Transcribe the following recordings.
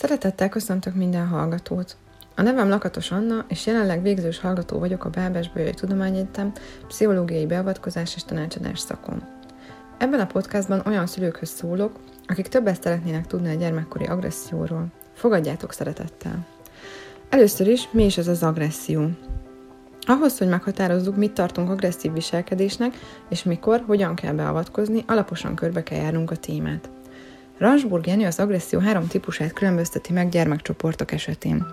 Szeretettel köszöntök minden hallgatót! A nevem Lakatos Anna, és jelenleg végzős hallgató vagyok a Bábes Bőjai Tudományegyetem pszichológiai beavatkozás és tanácsadás szakon. Ebben a podcastban olyan szülőkhöz szólok, akik többet szeretnének tudni a gyermekkori agresszióról. Fogadjátok szeretettel! Először is, mi is ez az agresszió? Ahhoz, hogy meghatározzuk, mit tartunk agresszív viselkedésnek, és mikor, hogyan kell beavatkozni, alaposan körbe kell járnunk a témát. Ransburg Jenny az agresszió három típusát különbözteti meg gyermekcsoportok esetén.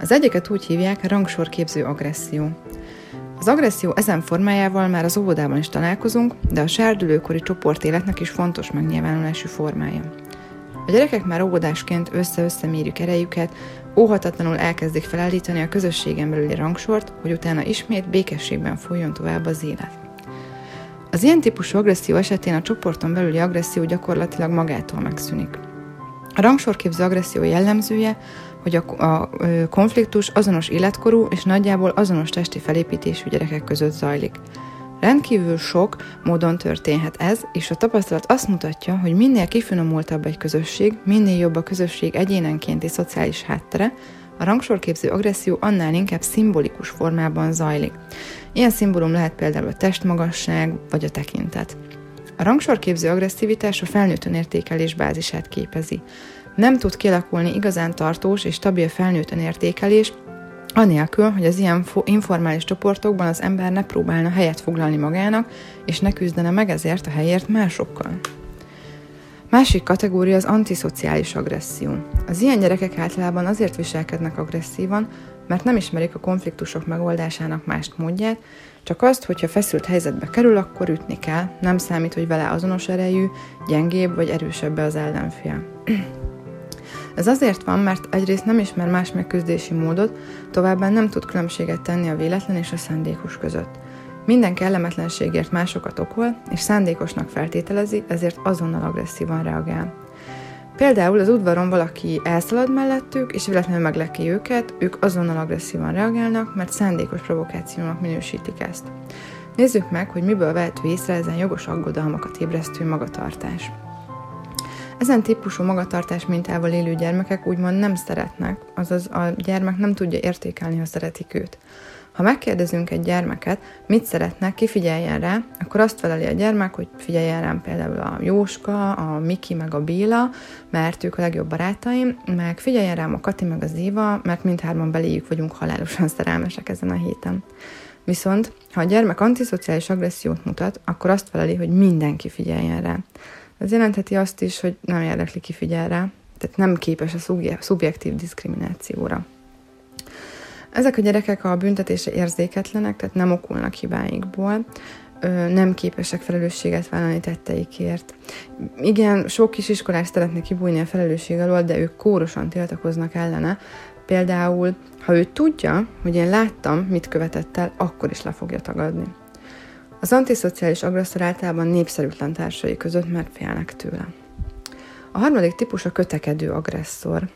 Az egyiket úgy hívják rangsorképző agresszió. Az agresszió ezen formájával már az óvodában is találkozunk, de a sárdülőkori csoportéletnek is fontos megnyilvánulású formája. A gyerekek már óvodásként össze-össze mérjük erejüket, óhatatlanul elkezdik felállítani a közösségen belüli rangsort, hogy utána ismét békességben folyjon tovább az élet. Az ilyen típusú agresszió esetén a csoporton belüli agresszió gyakorlatilag magától megszűnik. A rangsorképző agresszió jellemzője, hogy a, a, a konfliktus azonos életkorú és nagyjából azonos testi felépítésű gyerekek között zajlik. Rendkívül sok módon történhet ez, és a tapasztalat azt mutatja, hogy minél kifinomultabb egy közösség, minél jobb a közösség egyénenkénti szociális háttere, a rangsorképző agresszió annál inkább szimbolikus formában zajlik. Ilyen szimbólum lehet például a testmagasság vagy a tekintet. A rangsorképző agresszivitás a felnőtt értékelés bázisát képezi. Nem tud kialakulni igazán tartós és stabil felnőtt értékelés, anélkül, hogy az ilyen informális csoportokban az ember ne próbálna helyet foglalni magának, és ne küzdene meg ezért a helyért másokkal. Másik kategória az antiszociális agresszió. Az ilyen gyerekek általában azért viselkednek agresszívan, mert nem ismerik a konfliktusok megoldásának mást módját, csak azt, hogyha feszült helyzetbe kerül, akkor ütni kell, nem számít, hogy vele azonos erejű, gyengébb vagy erősebb az ellenfél. Ez azért van, mert egyrészt nem ismer más megküzdési módot, továbbá nem tud különbséget tenni a véletlen és a szándékos között. Minden kellemetlenségért másokat okol, és szándékosnak feltételezi, ezért azonnal agresszívan reagál. Például az udvaron valaki elszalad mellettük, és véletlenül megleki őket, ők azonnal agresszívan reagálnak, mert szándékos provokációnak minősítik ezt. Nézzük meg, hogy miből vehető észre ezen jogos aggodalmakat ébresztő magatartás. Ezen típusú magatartás mintával élő gyermekek úgymond nem szeretnek, azaz a gyermek nem tudja értékelni, ha szeretik őt. Ha megkérdezünk egy gyermeket, mit szeretne, ki figyeljen rá, akkor azt feleli a gyermek, hogy figyeljen rám például a Jóska, a Miki meg a Béla, mert ők a legjobb barátaim, meg figyeljen rám a Kati meg az Éva, mert mindhárman beléjük vagyunk halálosan szerelmesek ezen a héten. Viszont, ha a gyermek antiszociális agressziót mutat, akkor azt feleli, hogy mindenki figyeljen rá. Ez jelentheti azt is, hogy nem érdekli ki figyel rá, tehát nem képes a szubjektív diszkriminációra. Ezek a gyerekek a büntetése érzéketlenek, tehát nem okulnak hibáikból, nem képesek felelősséget vállalni tetteikért. Igen, sok kis iskolás szeretne kibújni a felelősség alól, de ők kórosan tiltakoznak ellene. Például, ha ő tudja, hogy én láttam, mit követett el, akkor is le fogja tagadni. Az antiszociális agresszor általában népszerűtlen társai között, mert félnek tőle. A harmadik típus a kötekedő agresszor.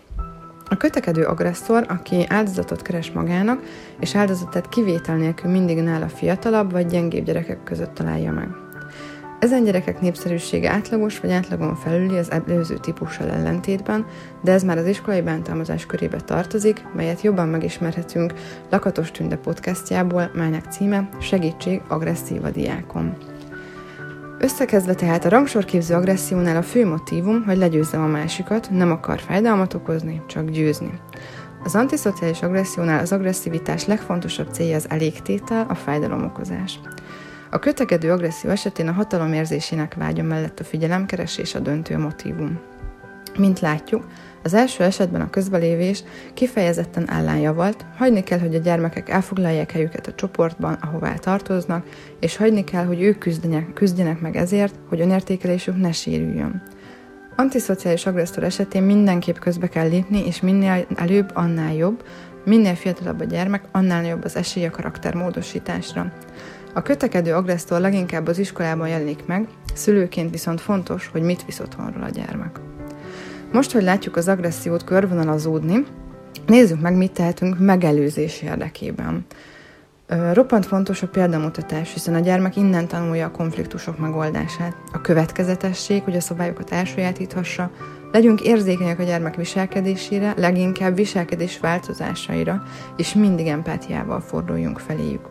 A kötekedő agresszor, aki áldozatot keres magának, és áldozatát kivétel nélkül mindig nála fiatalabb vagy gyengébb gyerekek között találja meg. Ezen gyerekek népszerűsége átlagos vagy átlagon felüli az előző típussal ellentétben, de ez már az iskolai bántalmazás körébe tartozik, melyet jobban megismerhetünk Lakatos Tünde podcastjából, melynek címe Segítség agresszív a diákom. Összekezve tehát a rangsorképző agressziónál a fő motívum, hogy legyőzzem a másikat, nem akar fájdalmat okozni, csak győzni. Az antiszociális agressziónál az agresszivitás legfontosabb célja az elégtétel, a fájdalomokozás. A kötegedő agresszió esetén a hatalom érzésének vágya mellett a figyelemkeresés a döntő motívum. Mint látjuk, az első esetben a közbelévés kifejezetten ellenjavalt, hagyni kell, hogy a gyermekek elfoglalják helyüket a csoportban, ahová tartoznak, és hagyni kell, hogy ők küzdjenek, küzdjenek meg ezért, hogy önértékelésük ne sérüljön. Antiszociális agresszor esetén mindenképp közbe kell lépni, és minél előbb, annál jobb, minél fiatalabb a gyermek, annál jobb az esély a karaktermódosításra. A kötekedő agresszor leginkább az iskolában jelenik meg, szülőként viszont fontos, hogy mit visz otthonról a gyermek. Most, hogy látjuk az agressziót körvonalazódni, nézzük meg, mit tehetünk megelőzés érdekében. Roppant fontos a példamutatás, hiszen a gyermek innen tanulja a konfliktusok megoldását. A következetesség, hogy a szabályokat elsajátíthassa, Legyünk érzékenyek a gyermek viselkedésére, leginkább viselkedés változásaira, és mindig empátiával forduljunk feléjük.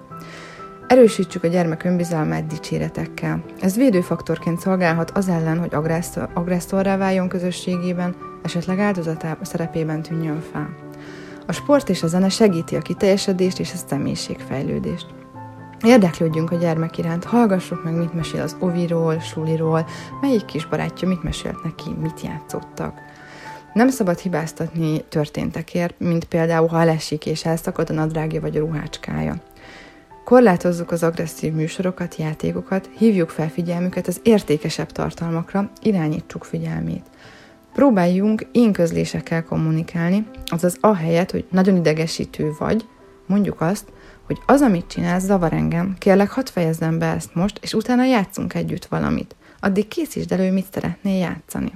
Erősítsük a gyermek önbizalmát dicséretekkel. Ez védőfaktorként szolgálhat az ellen, hogy agresszor, agresszorrá váljon közösségében, esetleg áldozatában szerepében tűnjön fel. A sport és a zene segíti a kiteljesedést és a személyiségfejlődést. Érdeklődjünk a gyermek iránt, hallgassuk meg, mit mesél az oviról, suliról, melyik kis barátja mit mesélt neki, mit játszottak. Nem szabad hibáztatni történtekért, mint például, ha elesik és elszakad a nadrágja vagy a ruhácskája. Korlátozzuk az agresszív műsorokat, játékokat, hívjuk fel figyelmüket az értékesebb tartalmakra, irányítsuk figyelmét. Próbáljunk én közlésekkel kommunikálni, azaz ahelyett, hogy nagyon idegesítő vagy, mondjuk azt, hogy az, amit csinálsz, zavar engem, kérlek, hadd fejezzem be ezt most, és utána játszunk együtt valamit. Addig készítsd elő, mit szeretnél játszani.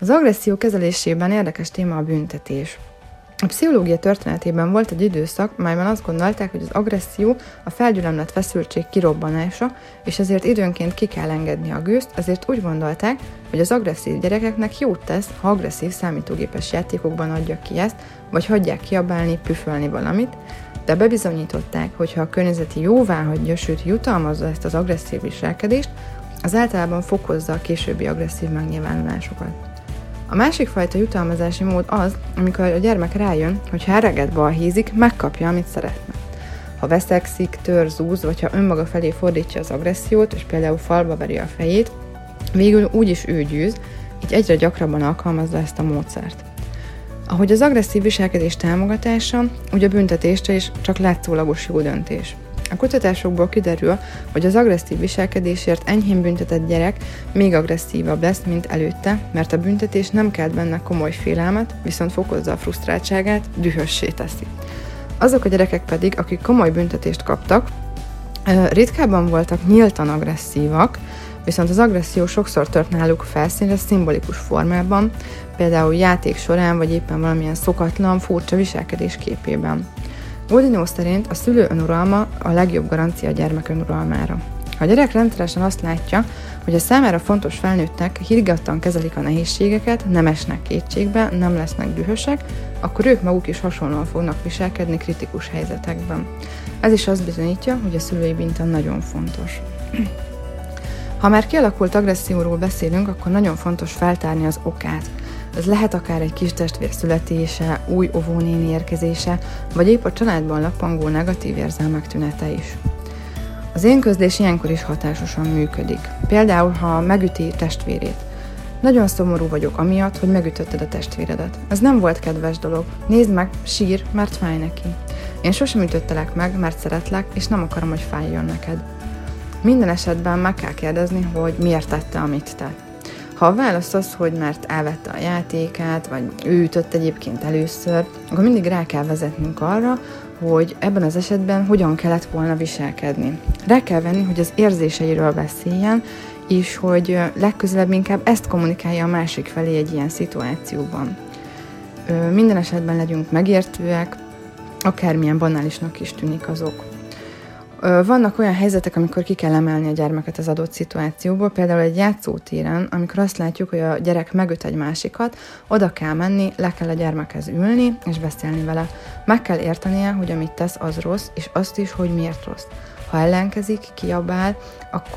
Az agresszió kezelésében érdekes téma a büntetés. A pszichológia történetében volt egy időszak, melyben azt gondolták, hogy az agresszió a felgyülemlett feszültség kirobbanása, és ezért időnként ki kell engedni a gőzt, ezért úgy gondolták, hogy az agresszív gyerekeknek jót tesz, ha agresszív számítógépes játékokban adja ki ezt, vagy hagyják kiabálni, püfölni valamit, de bebizonyították, hogy ha a környezeti jóvá hagyja, sőt jutalmazza ezt az agresszív viselkedést, az általában fokozza a későbbi agresszív megnyilvánulásokat. A másik fajta jutalmazási mód az, amikor a gyermek rájön, hogy ha ereget balhézik, megkapja, amit szeretne. Ha veszekszik, tör, zúz, vagy ha önmaga felé fordítja az agressziót, és például falba veri a fejét, végül úgyis ő győz, így egyre gyakrabban alkalmazza ezt a módszert. Ahogy az agresszív viselkedés támogatása, úgy a büntetésre is csak látszólagos jó döntés. A kutatásokból kiderül, hogy az agresszív viselkedésért enyhén büntetett gyerek még agresszívabb lesz, mint előtte, mert a büntetés nem kelt benne komoly félelmet, viszont fokozza a frusztráltságát, dühössé teszi. Azok a gyerekek pedig, akik komoly büntetést kaptak, ritkábban voltak nyíltan agresszívak, viszont az agresszió sokszor tört náluk felszínre szimbolikus formában, például játék során, vagy éppen valamilyen szokatlan, furcsa viselkedés képében. Godinó szerint a szülő önuralma a legjobb garancia a gyermek önuralmára. Ha a gyerek rendszeresen azt látja, hogy a számára fontos felnőttek higgadtan kezelik a nehézségeket, nem esnek kétségbe, nem lesznek dühösek, akkor ők maguk is hasonlóan fognak viselkedni kritikus helyzetekben. Ez is azt bizonyítja, hogy a szülői minta nagyon fontos. Ha már kialakult agresszióról beszélünk, akkor nagyon fontos feltárni az okát. Ez lehet akár egy kis testvér születése, új óvónéni érkezése, vagy épp a családban lapangó negatív érzelmek tünete is. Az én közlés ilyenkor is hatásosan működik. Például, ha megüti testvérét. Nagyon szomorú vagyok amiatt, hogy megütötted a testvéredet. Ez nem volt kedves dolog. Nézd meg, sír, mert fáj neki. Én sosem ütöttelek meg, mert szeretlek, és nem akarom, hogy fájjon neked. Minden esetben meg kell kérdezni, hogy miért tette, amit tett. Ha a válasz az, hogy mert elvette a játékát, vagy ő ütött egyébként először, akkor mindig rá kell vezetnünk arra, hogy ebben az esetben hogyan kellett volna viselkedni. Rá kell venni, hogy az érzéseiről beszéljen, és hogy legközelebb inkább ezt kommunikálja a másik felé egy ilyen szituációban. Minden esetben legyünk megértőek, akármilyen banálisnak is tűnik azok. Vannak olyan helyzetek, amikor ki kell emelni a gyermeket az adott szituációból, például egy játszótéren, amikor azt látjuk, hogy a gyerek megüt egy másikat, oda kell menni, le kell a gyermekhez ülni és beszélni vele. Meg kell értenie, hogy amit tesz, az rossz, és azt is, hogy miért rossz. Ha ellenkezik, kiabál,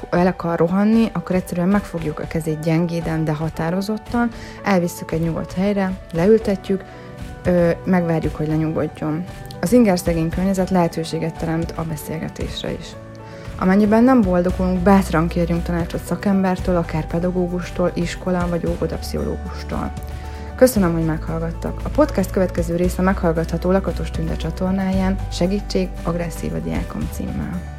el akar rohanni, akkor egyszerűen megfogjuk a kezét gyengéden, de határozottan, elvisszük egy nyugodt helyre, leültetjük, megvárjuk, hogy lenyugodjon. Az ingerszegény környezet lehetőséget teremt a beszélgetésre is. Amennyiben nem boldogulunk, bátran kérjünk tanácsot szakembertől, akár pedagógustól, iskola vagy óvodapszichológustól. Köszönöm, hogy meghallgattak. A podcast következő része meghallgatható Lakatos Tünde csatornáján Segítség agresszív a diákom címmel.